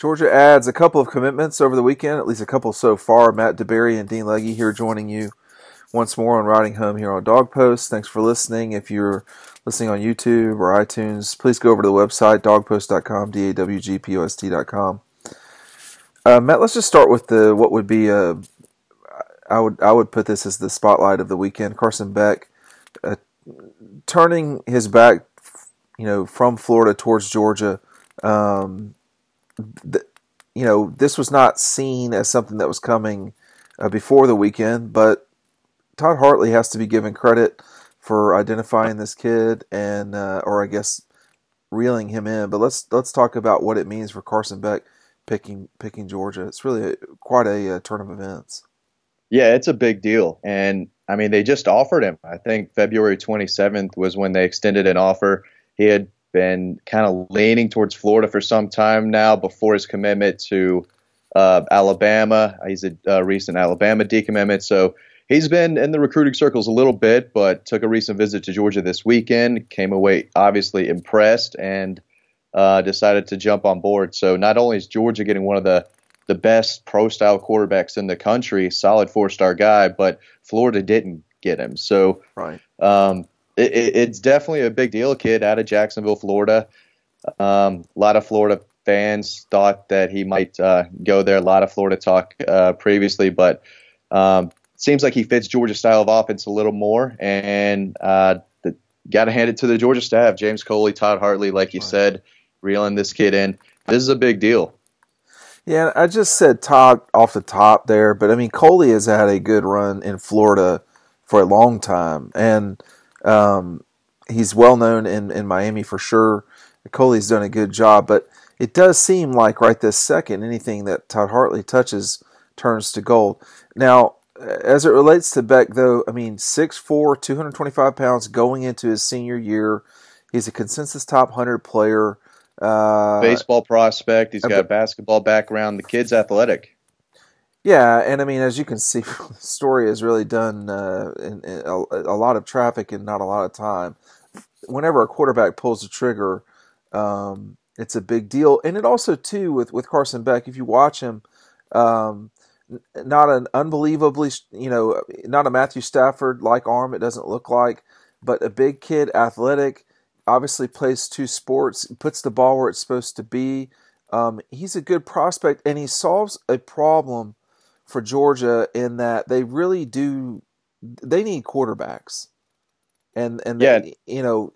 Georgia adds a couple of commitments over the weekend, at least a couple so far. Matt DeBerry and Dean Legge here joining you once more on Riding Home here on Dawg Post. Thanks for listening. If you're listening on YouTube or iTunes, please go over to the website, dogpost.com dawgpost.com. Uh, Matt, let's just start with the what would be a, I would I would put this as the spotlight of the weekend. Carson Beck uh, turning his back, you know, from Florida towards Georgia. Um, you know, this was not seen as something that was coming uh, before the weekend, but Todd Hartley has to be given credit for identifying this kid and, uh, or I guess, reeling him in. But let's let's talk about what it means for Carson Beck picking picking Georgia. It's really a, quite a, a uh, turn of events. Yeah, it's a big deal, and I mean they just offered him. I think February 27th was when they extended an offer. He had been kind of leaning towards Florida for some time now before his commitment to uh, Alabama. He's a, a recent Alabama decommitment, so he's been in the recruiting circles a little bit, but took a recent visit to Georgia this weekend. Came away obviously impressed and uh, decided to jump on board. So not only is Georgia getting one of the the best pro style quarterbacks in the country, solid four star guy, but Florida didn't get him. So right. Um, it, it's definitely a big deal. Kid out of Jacksonville, Florida. Um, a lot of Florida fans thought that he might uh, go there. A lot of Florida talk uh, previously, but um, seems like he fits Georgia style of offense a little more. And uh, got to hand it to the Georgia staff, James Coley, Todd Hartley, like you said, reeling this kid in. This is a big deal. Yeah, I just said Todd off the top there, but I mean Coley has had a good run in Florida for a long time, and um, he's well known in, in Miami for sure. Coley's done a good job, but it does seem like right this second, anything that Todd Hartley touches turns to gold. Now, as it relates to Beck, though, I mean, 6'4", 225 pounds going into his senior year. He's a consensus top 100 player. Uh, Baseball prospect. He's got a basketball background. The kid's athletic. Yeah, and I mean, as you can see, the story has really done uh, in, in a, a, lot of traffic and not a lot of time. Whenever a quarterback pulls the trigger, um, it's a big deal, and it also too with with Carson Beck. If you watch him, um, not an unbelievably, you know, not a Matthew Stafford like arm. It doesn't look like, but a big kid, athletic. Obviously, plays two sports, puts the ball where it's supposed to be. Um, he's a good prospect, and he solves a problem for Georgia in that they really do they need quarterbacks. And and yeah. They, you know,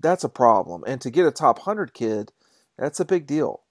that's a problem. And to get a top 100 kid, that's a big deal.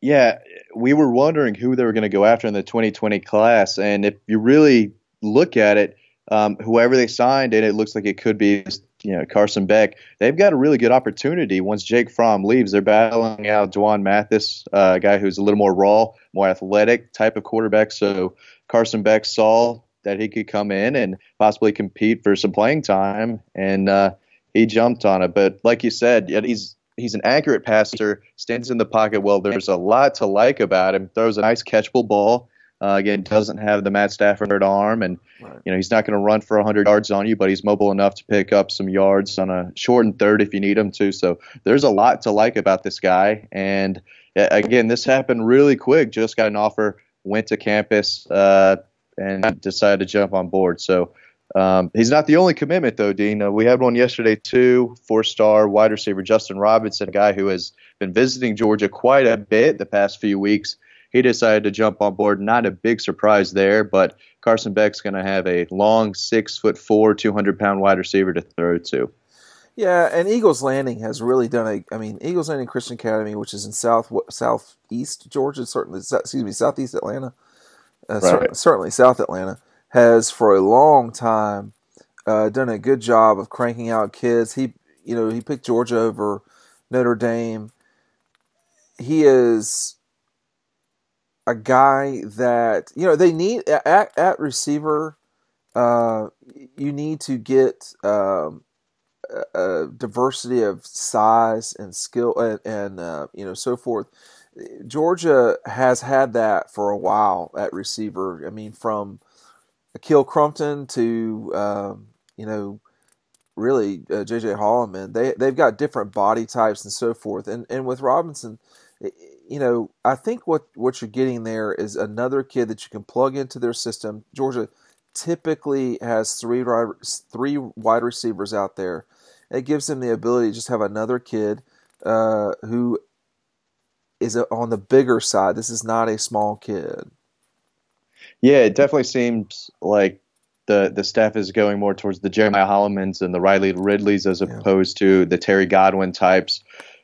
Yeah, we were wondering who they were going to go after in the 2020 class and if you really look at it, um, whoever they signed and it looks like it could be you know Carson Beck, they've got a really good opportunity once Jake Fromm leaves. They're battling out D'Wan Mathis, uh, a guy who's a little more raw, more athletic type of quarterback. So Carson Beck saw that he could come in and possibly compete for some playing time, and uh, he jumped on it. But like you said, he's he's an accurate passer, stands in the pocket well. There's a lot to like about him. Throws a nice catchable ball. Uh, again, doesn't have the Matt Stafford arm, and right. you know he's not going to run for 100 yards on you, but he's mobile enough to pick up some yards on a short and third if you need him to. So there's a lot to like about this guy. And again, this happened really quick. Just got an offer, went to campus, uh, and decided to jump on board. So um, he's not the only commitment, though, Dean. Uh, we had one yesterday too. Four-star wide receiver Justin Robinson, a guy who has been visiting Georgia quite a bit the past few weeks he decided to jump on board. Not a big surprise there, but Carson Beck's going to have a long six foot four, two hundred pound wide receiver to throw to. Yeah, and Eagles Landing has really done a. I mean, Eagles Landing Christian Academy, which is in south southeast Georgia, certainly excuse me, southeast Atlanta, uh, right. certainly, certainly South Atlanta, has for a long time uh, done a good job of cranking out kids. He, you know, he picked Georgia over Notre Dame. He is a guy that you know they need at, at receiver. Uh, you need to get um, a, diversity of size and skill and, and uh, you know so forth. Georgia has had that for a while at receiver. I mean, from Ahkil Crumpton to um, you know really uh, JJ Holloman, they they've got different body types and so forth. And and with Robinson, you know, I think what what you're getting there is another kid that you can plug into their system. Georgia typically has three three wide receivers out there. It gives them the ability to just have another kid uh, who is on the bigger side. This is not a small kid. Yeah, it definitely seems like the the staff is going more towards the Jeremiah Hollomans and the Riley Ridleys as opposed yeah. to the Terry Godwin types.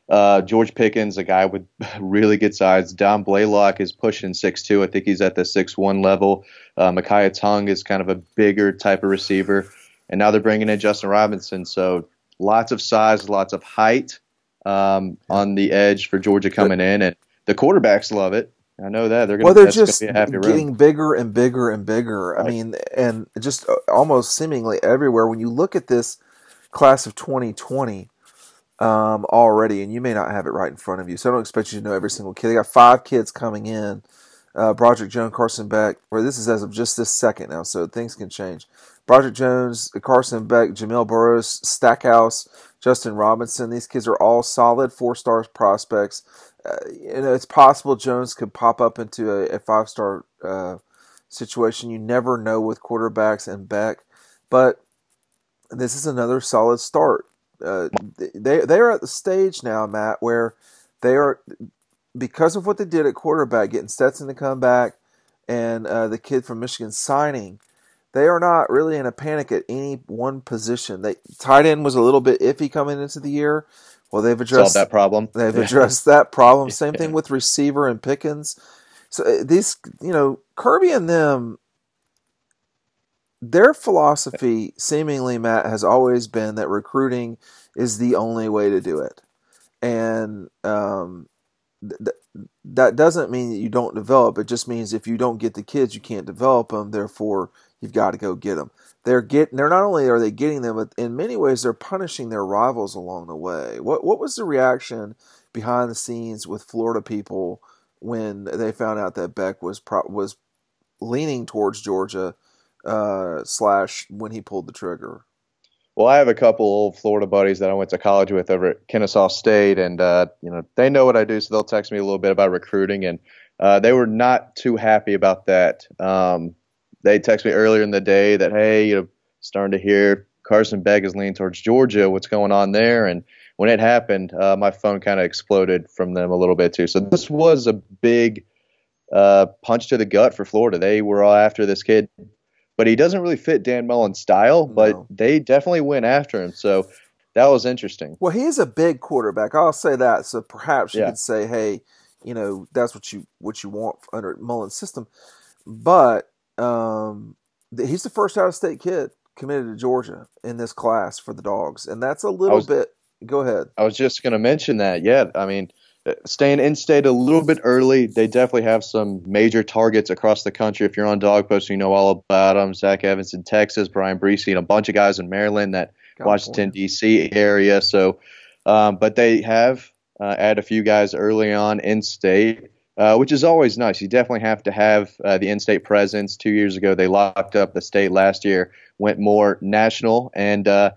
Uh, George Pickens, a guy with really good size. Dom Blaylock is pushing six two. I think he's at the six one level. Uh, Makiya Tongue is kind of a bigger type of receiver. And now they're bringing in Justin Robinson. So lots of size, lots of height um, on the edge for Georgia coming in. And the quarterbacks love it. I know that they're going well, they're just getting bigger and bigger and bigger. Right. I mean, and just uh, almost seemingly everywhere. When you look at this class of 2020, um, already, and you may not have it right in front of you. So I don't expect you to know every single kid. They got five kids coming in. Uh, Broderick Jones, Carson Beck, or this is as of just this second now, so things can change. Broderick Jones, Carson Beck, Jamil Burroughs, Stackhouse, Justin Robinson. These kids are all solid four star prospects. Uh, you know, it's possible Jones could pop up into a, a five star uh, situation. You never know with quarterbacks and Beck, but this is another solid start uh, they they are at the stage now, Matt, where they are because of what they did at quarterback, getting Stetson to come back, and uh, the kid from Michigan signing. They are not really in a panic at any one position. They tight end was a little bit iffy coming into the year. Well, they've addressed Solved that problem. They've addressed that problem. Same thing with receiver and Pickens. So uh, these, you know, Kirby and them their philosophy, seemingly, Matt, has always been that recruiting is the only way to do it, and um, th- that doesn't mean that you don't develop. It just means if you don't get the kids, you can't develop them. Therefore, you've got to go get them. They're get. They're not only are they getting them, but in many ways they're punishing their rivals along the way. What What was the reaction behind the scenes with Florida people when they found out that Beck was pro- was leaning towards Georgia? Uh, slash when he pulled the trigger? Well, I have a couple old Florida buddies that I went to college with over at Kennesaw State, and uh, you know they know what I do, so they'll text me a little bit about recruiting, and uh, they were not too happy about that. Um, they texted me earlier in the day that hey, you know, starting to hear Carson Beck is leaning towards Georgia. What's going on there? And when it happened, uh, my phone kind of exploded from them a little bit too. So this was a big uh, punch to the gut for Florida. They were all after this kid but he doesn't really fit Dan Mullen's style. But no. they definitely went after him, so that was interesting. Well, he is a big quarterback. I'll say that. So perhaps you yeah. could say, hey, you know, that's what you what you want under Mullen's system. But um, he's the first out of state kid committed to Georgia in this class for the Dogs, and that's a little was, bit. Go ahead. I was just going to mention that. Yeah, I mean staying in state a little bit early. They definitely have some major targets across the country. If you're on Dawg Post, you know all about them. Zach Evans in Texas, Bryan Bresee, and a bunch of guys in Maryland, that California. Washington D.C. area. So, um, but they have uh, add a few guys early on in state. Uh, which is always nice. You definitely have to have uh, the in-state presence. Two years ago, they locked up the state. Last year, went more national, and uh,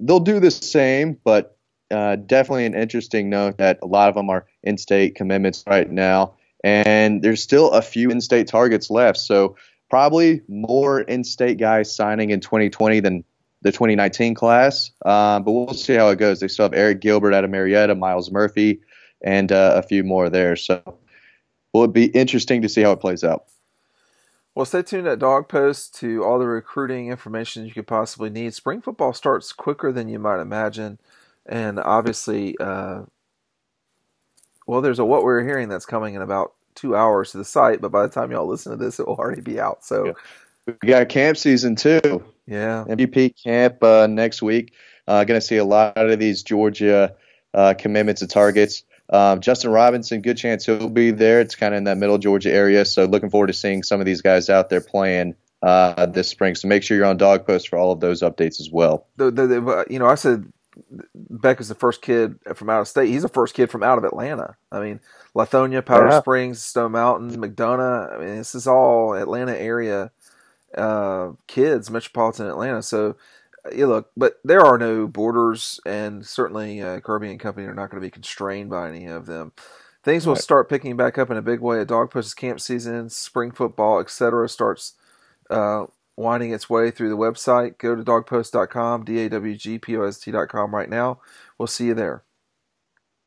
they'll do the same. But uh, definitely an interesting note that a lot of them are in-state commitments right now, and there's still a few in-state targets left. So probably more in-state guys signing in 2020 than the 2019 class. Uh, but we'll see how it goes. They still have Arik Gilbert out of Marietta, Myles Murphy, and uh, a few more there. So will it be interesting to see how it plays out. Well, stay tuned at Dawg Post to all the recruiting information you could possibly need. Spring football starts quicker than you might imagine and obviously, uh, well, there's a what we're hearing that's coming in about two hours to the site, but by the time y'all listen to this, it will already be out. So yeah. we got camp season too. Yeah, MVP camp uh, next week. Uh, Going to see a lot of these Georgia uh, commitments and targets. Um, Justin Robinson, good chance he'll be there. It's kind of in that middle Georgia area, so looking forward to seeing some of these guys out there playing uh, this spring. So make sure you're on Dawg Post for all of those updates as well. The, the, the, you know, I said Beck is the first kid from out of state. He's the first kid from out of Atlanta. I mean, Lithonia, Powder yeah. Springs, Stone Mountain, McDonough. I mean, this is all Atlanta area uh, kids, metropolitan Atlanta. So, you look, but there are no borders, and certainly uh, Kirby and company are not going to be constrained by any of them. things will Right. start picking back up in a big way. A dog pushes camp season, spring football, etc. starts uh, winding its way through the website. Go to dawgpost.com, d a w g p o s t.com right now. We'll see you there.